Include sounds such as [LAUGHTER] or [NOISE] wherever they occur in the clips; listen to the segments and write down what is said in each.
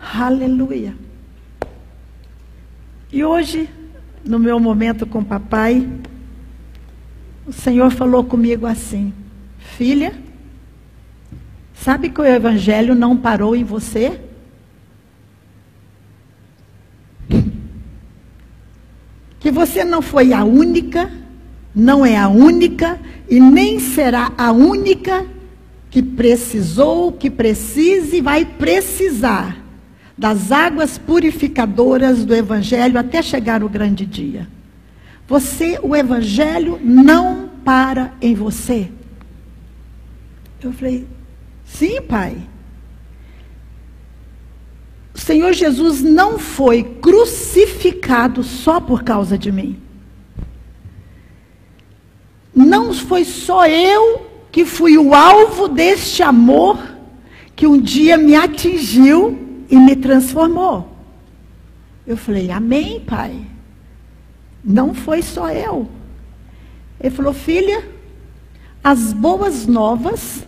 Aleluia. E hoje, no meu momento com o papai, o Senhor falou comigo assim: Filha, sabe que o Evangelho não parou em você? [LAUGHS] Que você não foi a única, não é a única e nem será a única que precisou, que precise e vai precisar das águas purificadoras do Evangelho até chegar o grande dia. Você, o Evangelho não para em você. Eu falei, sim, pai. O Senhor Jesus não foi crucificado só por causa de mim. Não foi só eu que fui o alvo deste amor que um dia me atingiu e me transformou. Eu falei, Amém, Pai. Não foi só eu. Ele falou, filha, as boas novas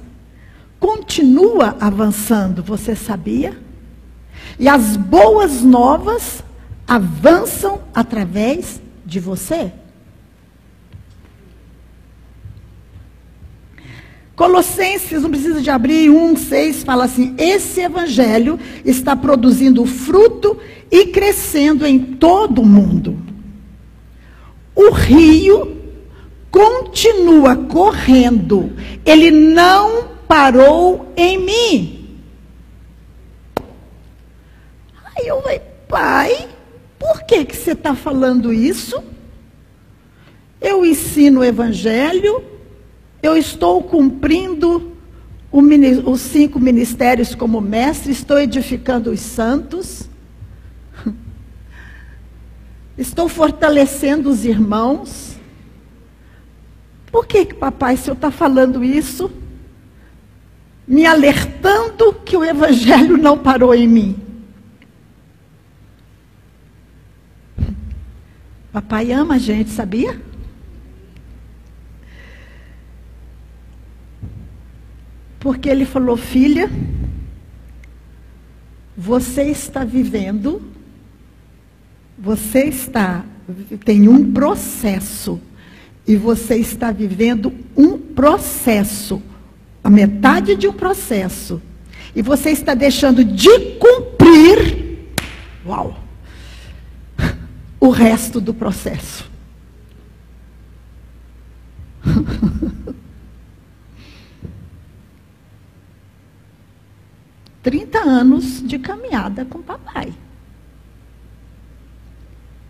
continua avançando, você sabia? E as boas novas avançam através de você. Colossenses, não precisa de abrir, 1, 6, fala assim: esse evangelho está produzindo fruto e crescendo em todo o mundo. O rio continua correndo, ele não parou em mim. Aí eu falei, pai, por que, que você está falando isso? Eu ensino o evangelho, eu estou cumprindo os cinco ministérios como mestre, estou edificando os santos, [LAUGHS] estou fortalecendo os irmãos. Por que, que papai, o senhor está falando isso? Me alertando que o evangelho não parou em mim. Papai ama a gente, sabia? Porque ele falou, filha, você está vivendo, você está, tem um processo, e você está vivendo um processo, a metade de um processo, e você está deixando de cumprir, uau, o resto do processo. [LAUGHS] 30 anos de caminhada com papai.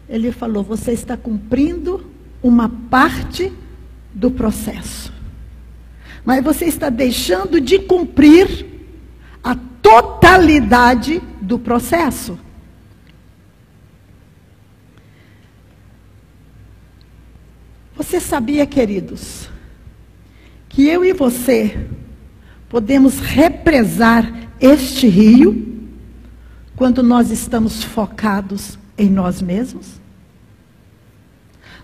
Ele falou: você está cumprindo uma parte do processo. Mas você está deixando de cumprir a totalidade do processo. Você sabia, queridos, que eu e você podemos represar este rio quando nós estamos focados em nós mesmos?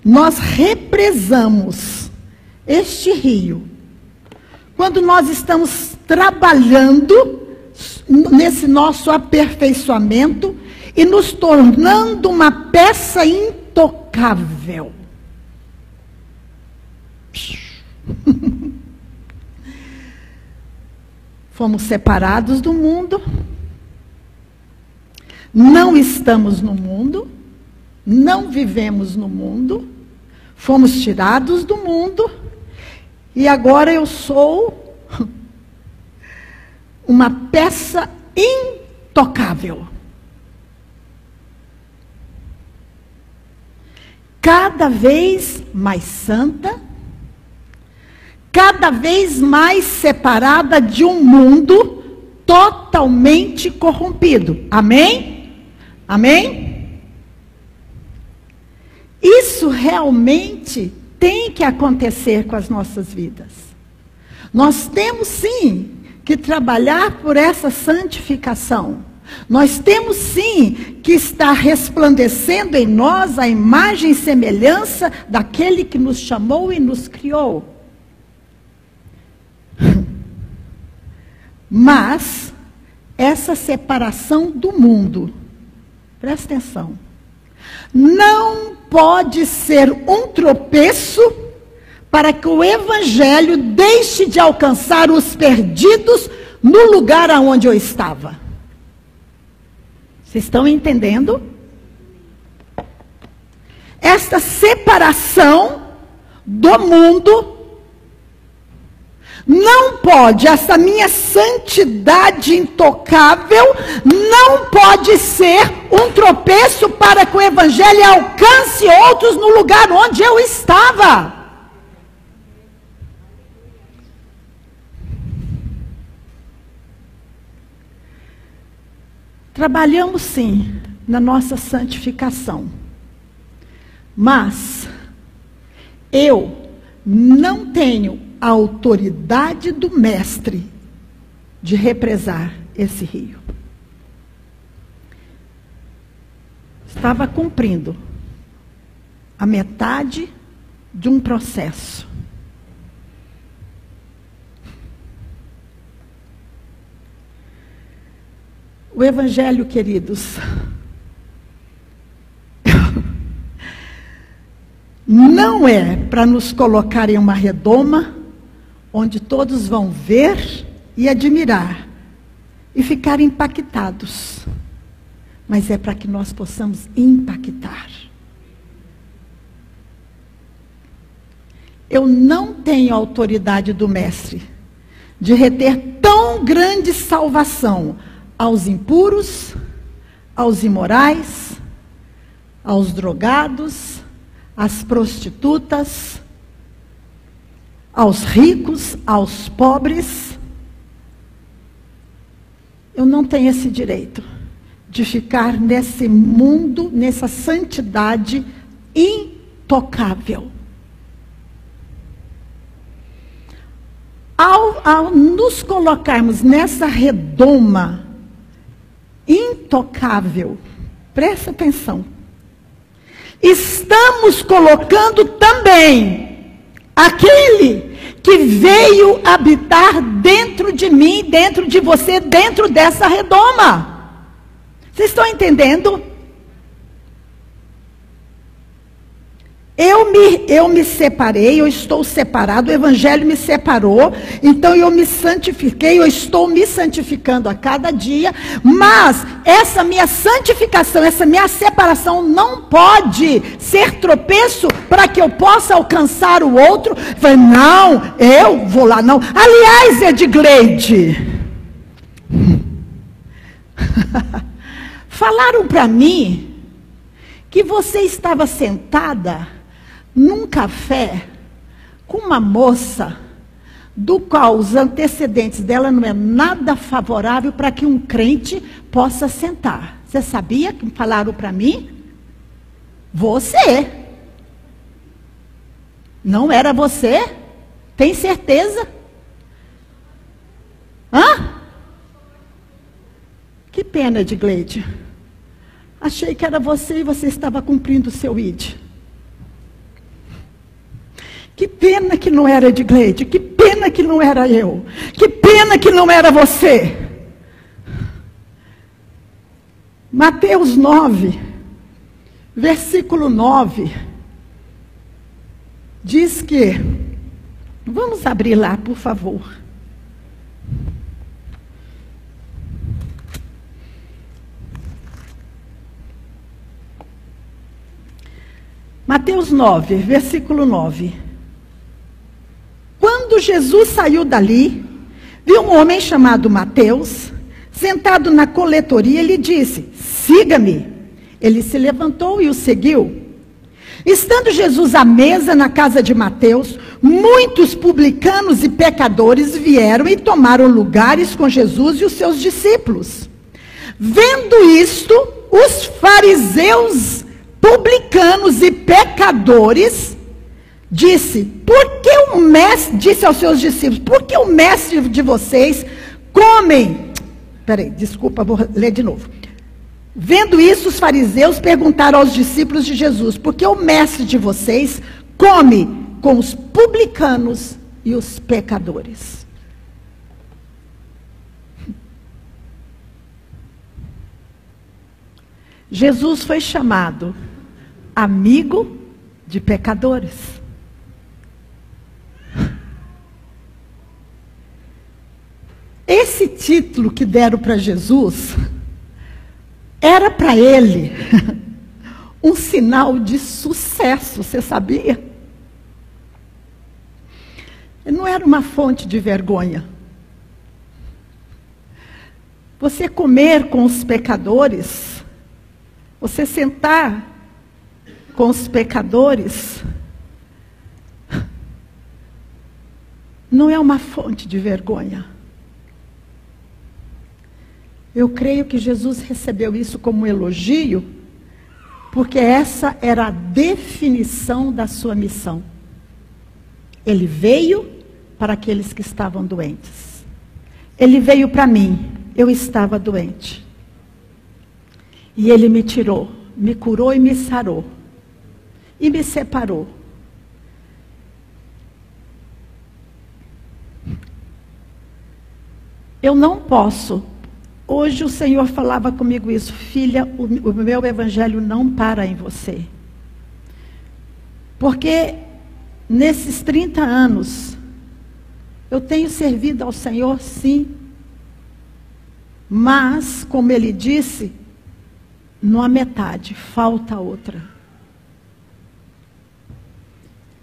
Nós represamos este rio quando nós estamos trabalhando nesse nosso aperfeiçoamento e nos tornando uma peça intocável. [LAUGHS] Fomos separados do mundo. Não estamos no mundo. Não vivemos no mundo. Fomos tirados do mundo. E agora eu sou [LAUGHS] uma peça intocável. Cada vez mais santa cada vez mais separada de um mundo totalmente corrompido. Amém? Amém? Isso realmente tem que acontecer com as nossas vidas. Nós temos sim que trabalhar por essa santificação. Nós temos sim que estar resplandecendo em nós a imagem e semelhança daquele que nos chamou e nos criou. Mas essa separação do mundo, presta atenção, não pode ser um tropeço para que o evangelho deixe de alcançar os perdidos no lugar aonde eu estava. Vocês estão entendendo? Esta separação do mundo não pode, essa minha santidade intocável, não pode ser um tropeço para que o Evangelho alcance outros no lugar onde eu estava. Trabalhamos sim na nossa santificação, mas eu não tenho a autoridade do mestre de represar esse rio. Estava cumprindo a metade de um processo. O Evangelho, queridos, [LAUGHS] não é para nos colocar em uma redoma onde todos vão ver e admirar e ficar impactados. Mas é para que nós possamos impactar. Eu não tenho autoridade do Mestre de reter tão grande salvação aos impuros, aos imorais, aos drogados, às prostitutas, aos ricos, aos pobres. Eu não tenho esse direito de ficar nesse mundo, nessa santidade intocável. Ao, ao nos colocarmos nessa redoma intocável, presta atenção, estamos colocando também aquele que veio habitar dentro de mim, dentro de você, dentro dessa redoma. Vocês estão entendendo? Eu me, eu me separei, eu estou separado, o Evangelho me separou, então eu me santifiquei, eu estou me santificando a cada dia, mas essa minha santificação, essa minha separação não pode ser tropeço para que eu possa alcançar o outro. Falei, não, eu vou lá, não. Aliás, Edgleide, [LAUGHS] falaram para mim que você estava sentada num café com uma moça do qual os antecedentes dela não é nada favorável para que um crente possa sentar. Você sabia que falaram para mim? Você. Não era você? Tem certeza? Hã? Que pena, Edgleide. Achei que era você e você estava cumprindo o seu ID. Que pena que não era Edgleide, que pena que não era eu, que pena que não era você. Mateus 9, versículo 9, diz que, vamos abrir lá, por favor. Mateus 9, versículo 9. Quando Jesus saiu dali, viu um homem chamado Mateus, sentado na coletoria, e lhe disse: Siga-me. Ele se levantou e o seguiu. Estando Jesus à mesa na casa de Mateus, muitos publicanos e pecadores vieram e tomaram lugares com Jesus e os seus discípulos. Vendo isto, os fariseus, publicanos e pecadores disse: Por que o mestre, disse aos seus discípulos, por que o mestre de vocês comem? Peraí, desculpa, vou ler de novo. Vendo isso, os fariseus perguntaram aos discípulos de Jesus: Por que o mestre de vocês come com os publicanos e os pecadores? Jesus foi chamado amigo de pecadores. Esse título que deram para Jesus era para ele [LAUGHS] um sinal de sucesso, você sabia? Não era uma fonte de vergonha. Você comer com os pecadores, você sentar com os pecadores, não é uma fonte de vergonha. Eu creio que Jesus recebeu isso como um elogio, porque essa era a definição da sua missão. Ele veio para aqueles que estavam doentes. Ele veio para mim, eu estava doente. E ele me tirou, me curou e me sarou. E me separou. Eu não posso Hoje o Senhor falava comigo isso, filha, o, o meu evangelho não para em você. Porque nesses 30 anos, eu tenho servido ao Senhor, sim. Mas, como ele disse, não há metade, falta outra.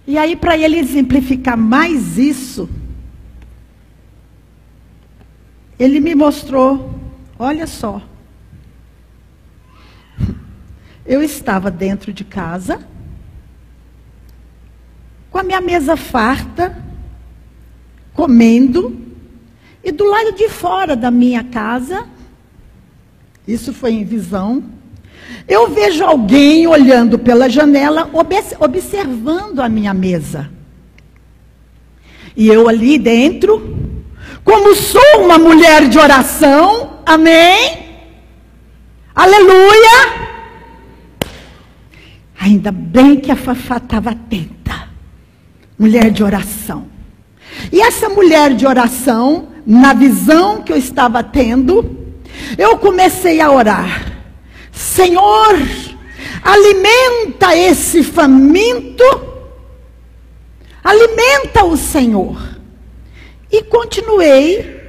E aí, para ele exemplificar mais isso, ele me mostrou Olha só. Eu estava dentro de casa, com a minha mesa farta, comendo, e do lado de fora da minha casa, isso foi em visão, eu vejo alguém olhando pela janela, observando a minha mesa. E eu ali dentro, como sou uma mulher de oração, Amém? Aleluia! Ainda bem que a Fafá estava atenta. Mulher de oração. E essa mulher de oração, na visão que eu estava tendo, eu comecei a orar. Senhor, alimenta esse faminto. Alimenta o Senhor. E continuei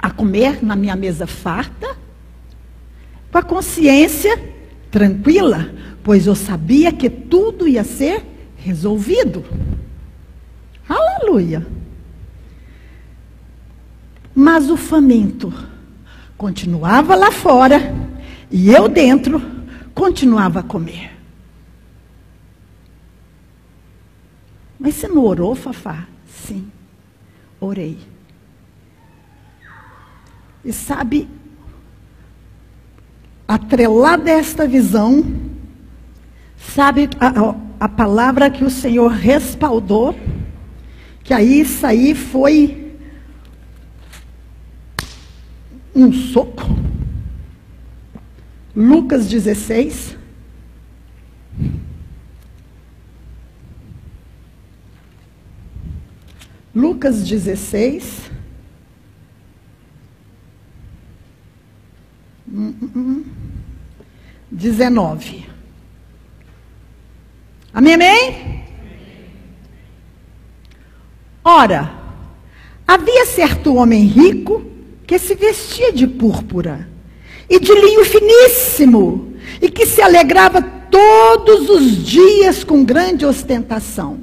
a comer na minha mesa farta, com a consciência tranquila, pois eu sabia que tudo ia ser resolvido. Aleluia. Mas o faminto continuava lá fora e eu dentro continuava a comer. Mas você não orou, Fafá? Sim, orei. E sabe, atrelada a esta visão, sabe a, a palavra que o Senhor respaldou, que aí isso aí foi um soco. Lucas 16. Lucas 16. 19. Amém, amém? Ora, havia certo homem rico que se vestia de púrpura e de linho finíssimo e que se alegrava todos os dias com grande ostentação.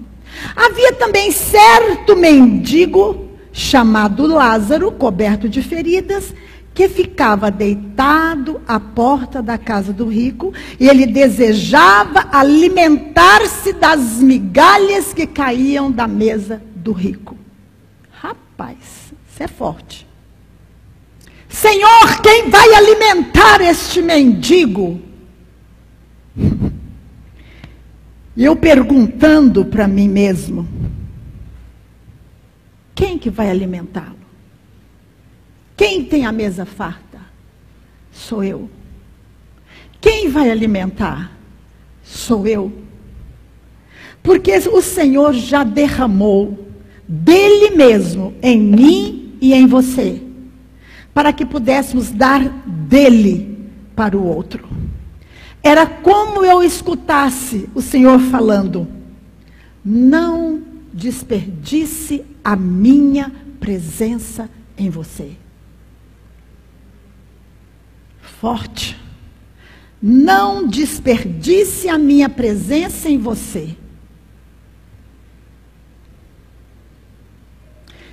Havia também certo mendigo chamado Lázaro, coberto de feridas, que ficava deitado à porta da casa do rico e ele desejava alimentar-se das migalhas que caíam da mesa do rico. Rapaz, isso é forte. Senhor, quem vai alimentar este mendigo? E eu perguntando para mim mesmo: quem que vai alimentá-lo? Quem tem a mesa farta? Sou eu. Quem vai alimentar? Sou eu. Porque o Senhor já derramou dele mesmo em mim e em você, para que pudéssemos dar dele para o outro. Era como eu escutasse o Senhor falando: não desperdice a minha presença em você. Forte. Não desperdice a minha presença em você.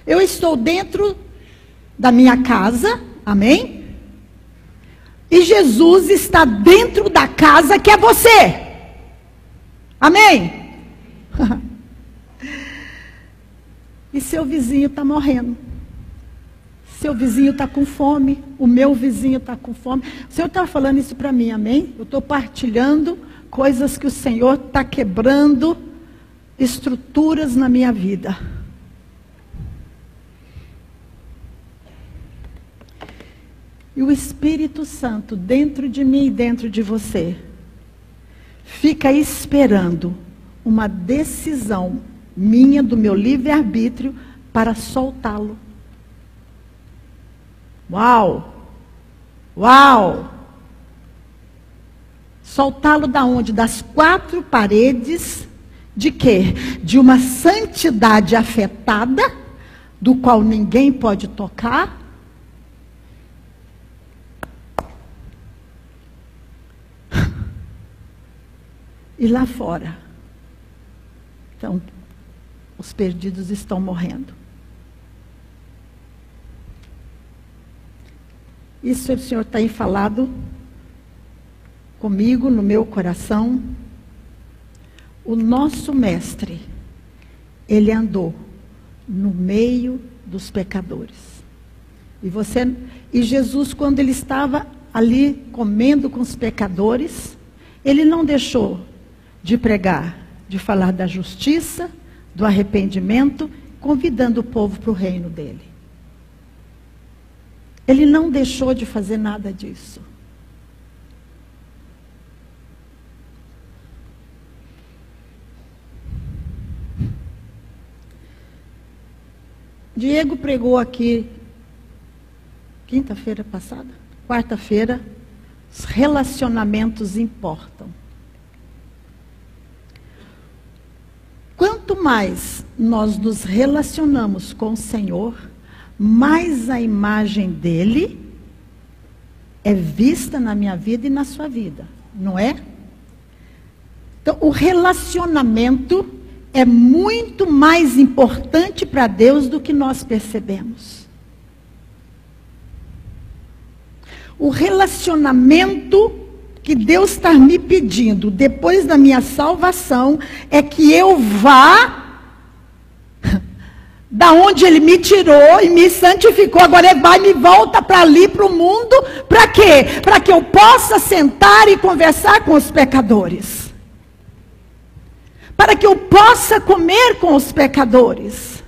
Eu estou dentro da minha casa, amém? E Jesus está dentro da casa que é você. Amém? [LAUGHS] e seu vizinho está morrendo. Seu vizinho está com fome, o meu vizinho está com fome. O Senhor está falando isso para mim, amém? Eu estou partilhando coisas que o Senhor está quebrando, estruturas na minha vida. E o Espírito Santo dentro de mim e dentro de você fica esperando uma decisão minha, do meu livre-arbítrio, para soltá-lo. Uau! Uau! Soltá-lo da onde? Das quatro paredes de quê? De uma santidade afetada, do qual ninguém pode tocar, [LAUGHS] e lá fora. Então, os perdidos estão morrendo. Isso o Senhor tem falado comigo no meu coração. O nosso mestre, ele andou no meio dos pecadores. E você e Jesus quando ele estava ali comendo com os pecadores, ele não deixou de pregar, de falar da justiça, do arrependimento, convidando o povo para o reino dele. Ele não deixou de fazer nada disso. Diego pregou aqui quinta-feira passada, quarta-feira, os relacionamentos importam. Quanto mais nós nos relacionamos com o Senhor, mais a imagem dele é vista na minha vida e na sua vida, não é? Então, o relacionamento é muito mais importante para Deus do que nós percebemos. O relacionamento que Deus está me pedindo depois da minha salvação é que eu vá da onde ele me tirou e me santificou, agora ele vai e me volta para ali, para o mundo, para quê? Para que eu possa sentar e conversar com os pecadores. Para que eu possa comer com os pecadores.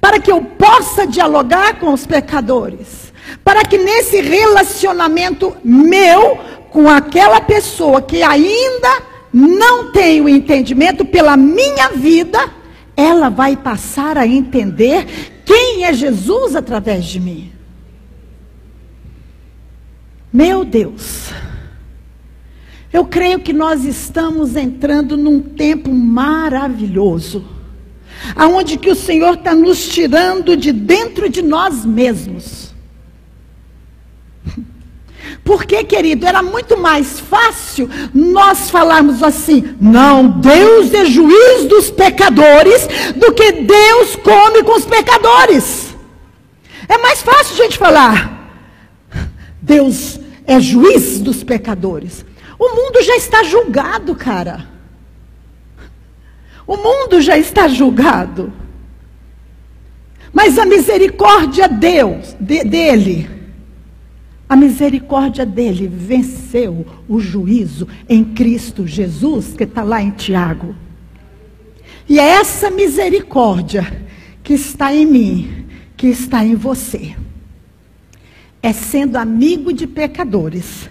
Para que eu possa dialogar com os pecadores. Para que nesse relacionamento meu com aquela pessoa que ainda não tem o entendimento pela minha vida, ela vai passar a entender quem é Jesus através de mim. Meu Deus. Eu creio que nós estamos entrando num tempo maravilhoso, aonde que o Senhor está nos tirando de dentro de nós mesmos porque, querido, era muito mais fácil nós falarmos assim: não, Deus é juiz dos pecadores, do que Deus come com os pecadores. É mais fácil a gente falar: Deus é juiz dos pecadores. O mundo já está julgado, cara. O mundo já está julgado. Mas a misericórdia Deus, de, dele a misericórdia dele venceu o juízo em Cristo Jesus, que está lá em Tiago. E é essa misericórdia que está em mim, que está em você. É sendo amigo de pecadores,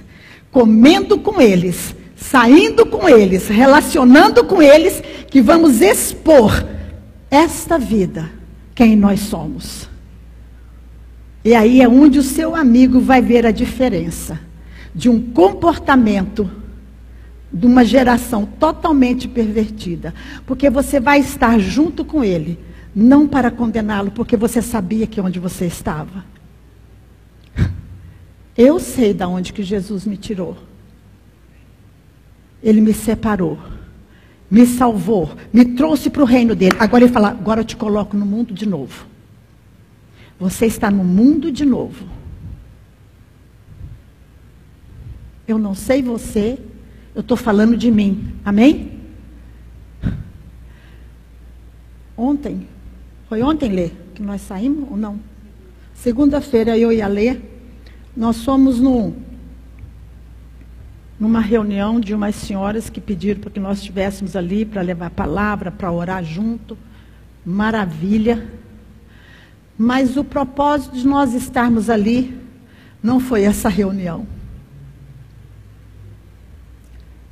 comendo com eles, saindo com eles, relacionando com eles, que vamos expor esta vida, quem nós somos. E aí é onde o seu amigo vai ver a diferença. de um comportamento de uma geração totalmente pervertida. Porque você vai estar junto com ele, não para condená-lo, porque você sabia que onde você estava. [LAUGHS] Eu sei de onde que Jesus me tirou. Ele me separou, me salvou, me trouxe para o reino dele. Agora ele fala: agora eu te coloco no mundo de novo. Você está no mundo de novo. Eu não sei você, eu estou falando de mim. Amém? Ontem, foi ontem, Lê, que nós saímos ou não? Segunda-feira eu e a Lê, nós fomos no, numa reunião de umas senhoras que pediram para que nós estivéssemos ali para levar a palavra, para orar junto. Maravilha. Mas o propósito de nós estarmos ali não foi essa reunião.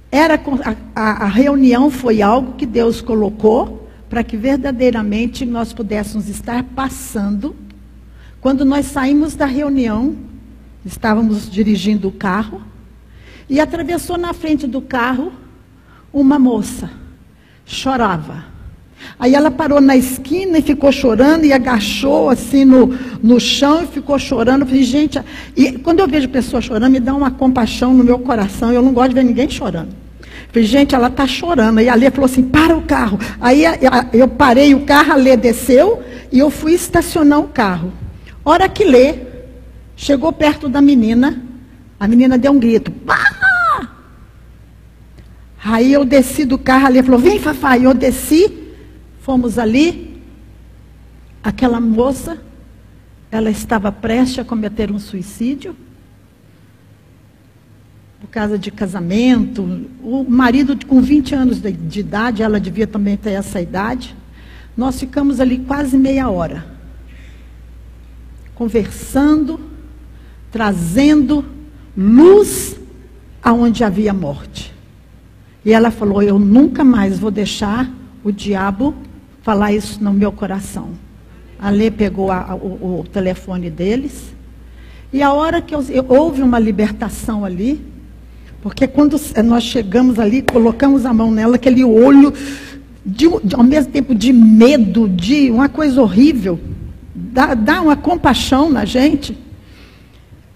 Era a, a, a reunião foi algo que Deus colocou para que verdadeiramente nós pudéssemos estar passando. Quando nós saímos da reunião, estávamos dirigindo o carro e atravessou na frente do carro uma moça. Chorava. Aí ela parou na esquina e ficou chorando e agachou assim no, no chão e ficou chorando. Eu falei, gente, e quando eu vejo pessoas chorando, me dá uma compaixão no meu coração. Eu não gosto de ver ninguém chorando. Eu falei, gente, ela está chorando. Aí a Lê falou assim: para o carro. Aí eu parei o carro, a Lê desceu e eu fui estacionar o carro. Hora que Lê chegou perto da menina, a menina deu um grito. Ah! Aí eu desci do carro, a Lê falou: vem, Fafá. E eu desci. Fomos ali, aquela moça, ela estava prestes a cometer um suicídio, por causa de casamento. O marido com 20 anos de, de idade, ela devia também ter essa idade. Nós ficamos ali quase meia hora, conversando, trazendo luz aonde havia morte. E ela falou: Eu nunca mais vou deixar o diabo falar isso no meu coração. A Lê pegou a, o, o, telefone deles. E a hora que eu, eu, houve uma libertação ali, porque quando nós chegamos ali, colocamos a mão nela, aquele olho, de, de, ao mesmo tempo de medo, de uma coisa horrível, dá, dá uma compaixão na gente.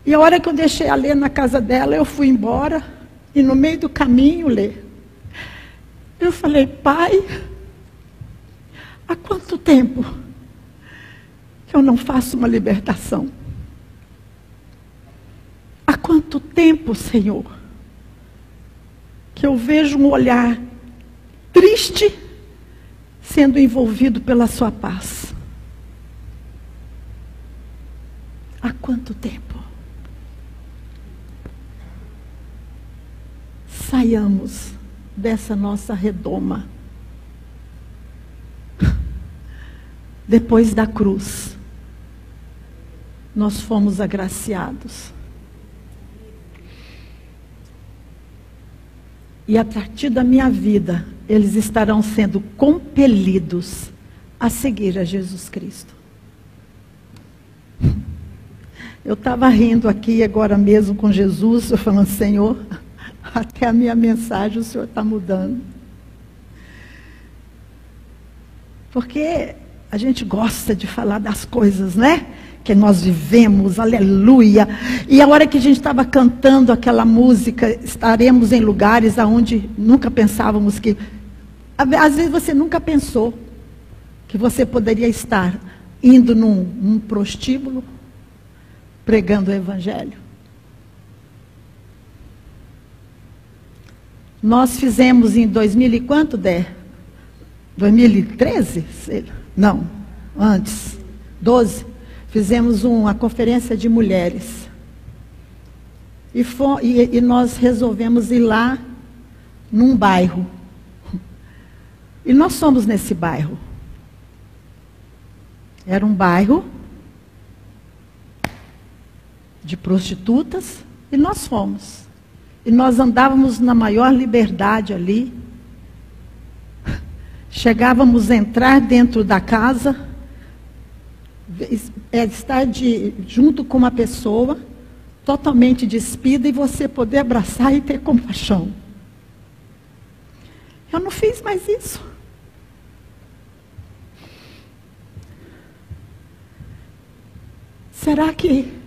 E a hora que eu deixei a Lê na casa dela, eu fui embora, e no meio do caminho, Lê, eu falei, pai, Há quanto tempo que eu não faço uma libertação? Há quanto tempo, Senhor, que eu vejo um olhar triste sendo envolvido pela Sua paz? Há quanto tempo? Saiamos dessa nossa redoma [LAUGHS] depois da cruz, nós fomos agraciados. E a partir da minha vida, eles estarão sendo compelidos a seguir a Jesus Cristo. [LAUGHS] Eu estava rindo aqui agora mesmo com Jesus, eu falando, Senhor, [LAUGHS] até a minha mensagem o Senhor está mudando. Porque a gente gosta de falar das coisas, né? Que nós vivemos, aleluia. E a hora que a gente estava cantando aquela música, estaremos em lugares aonde nunca pensávamos que. Às vezes você nunca pensou que você poderia estar indo num, num prostíbulo, pregando o Evangelho. Nós fizemos em 2000 e quanto, Dé? 2013? Sei lá. Não, antes. 12. Fizemos uma conferência de mulheres. E, e, e nós resolvemos ir lá num bairro. E nós somos nesse bairro. Era um bairro de prostitutas e nós fomos. E nós andávamos na maior liberdade ali. Chegávamos a entrar dentro da casa, é, estar de, junto com uma pessoa, totalmente despida e você poder abraçar e ter compaixão. Eu não fiz mais isso. Será que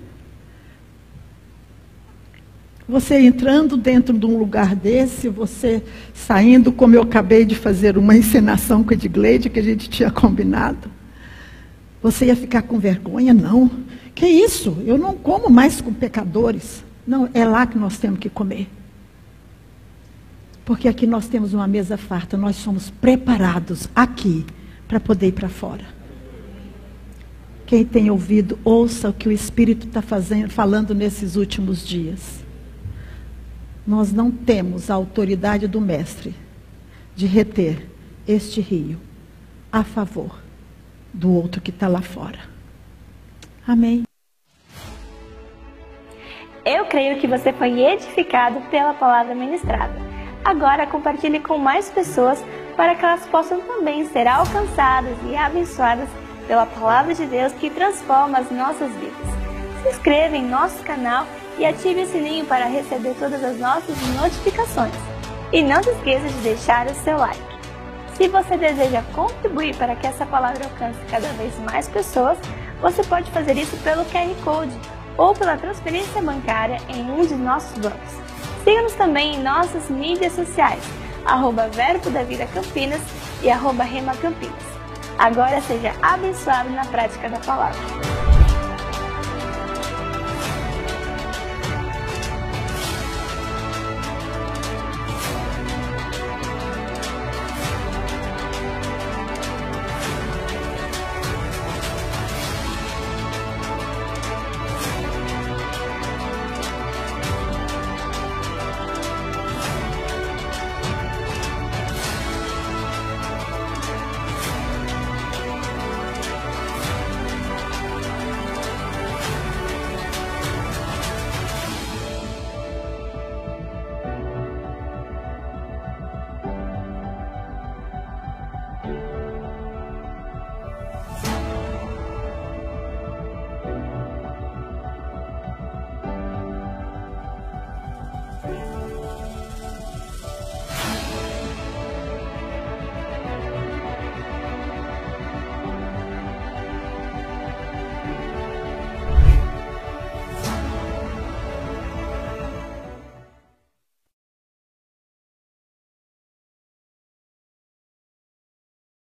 você entrando dentro de um lugar desse, você saindo, como eu acabei de fazer uma encenação com a Edgleide, que a gente tinha combinado, você ia ficar com vergonha? Não. Que isso? Eu não como mais com pecadores. Não, é lá que nós temos que comer. Porque aqui nós temos uma mesa farta, nós somos preparados aqui para poder ir para fora. Quem tem ouvido, ouça o que o Espírito está falando nesses últimos dias. Nós não temos a autoridade do Mestre de reter este rio a favor do outro que está lá fora. Amém. Eu creio que você foi edificado pela palavra ministrada. Agora compartilhe com mais pessoas para que elas possam também ser alcançadas e abençoadas pela palavra de Deus que transforma as nossas vidas. Se inscreva em nosso canal e ative o sininho para receber todas as nossas notificações. E não se esqueça de deixar o seu like. Se você deseja contribuir para que essa palavra alcance cada vez mais pessoas, você pode fazer isso pelo QR Code ou pela transferência bancária em um de nossos bancos. Siga-nos também em nossas mídias sociais, arroba Verbo da Vida Campinas e arroba Rema Campinas. Agora seja abençoado na prática da palavra.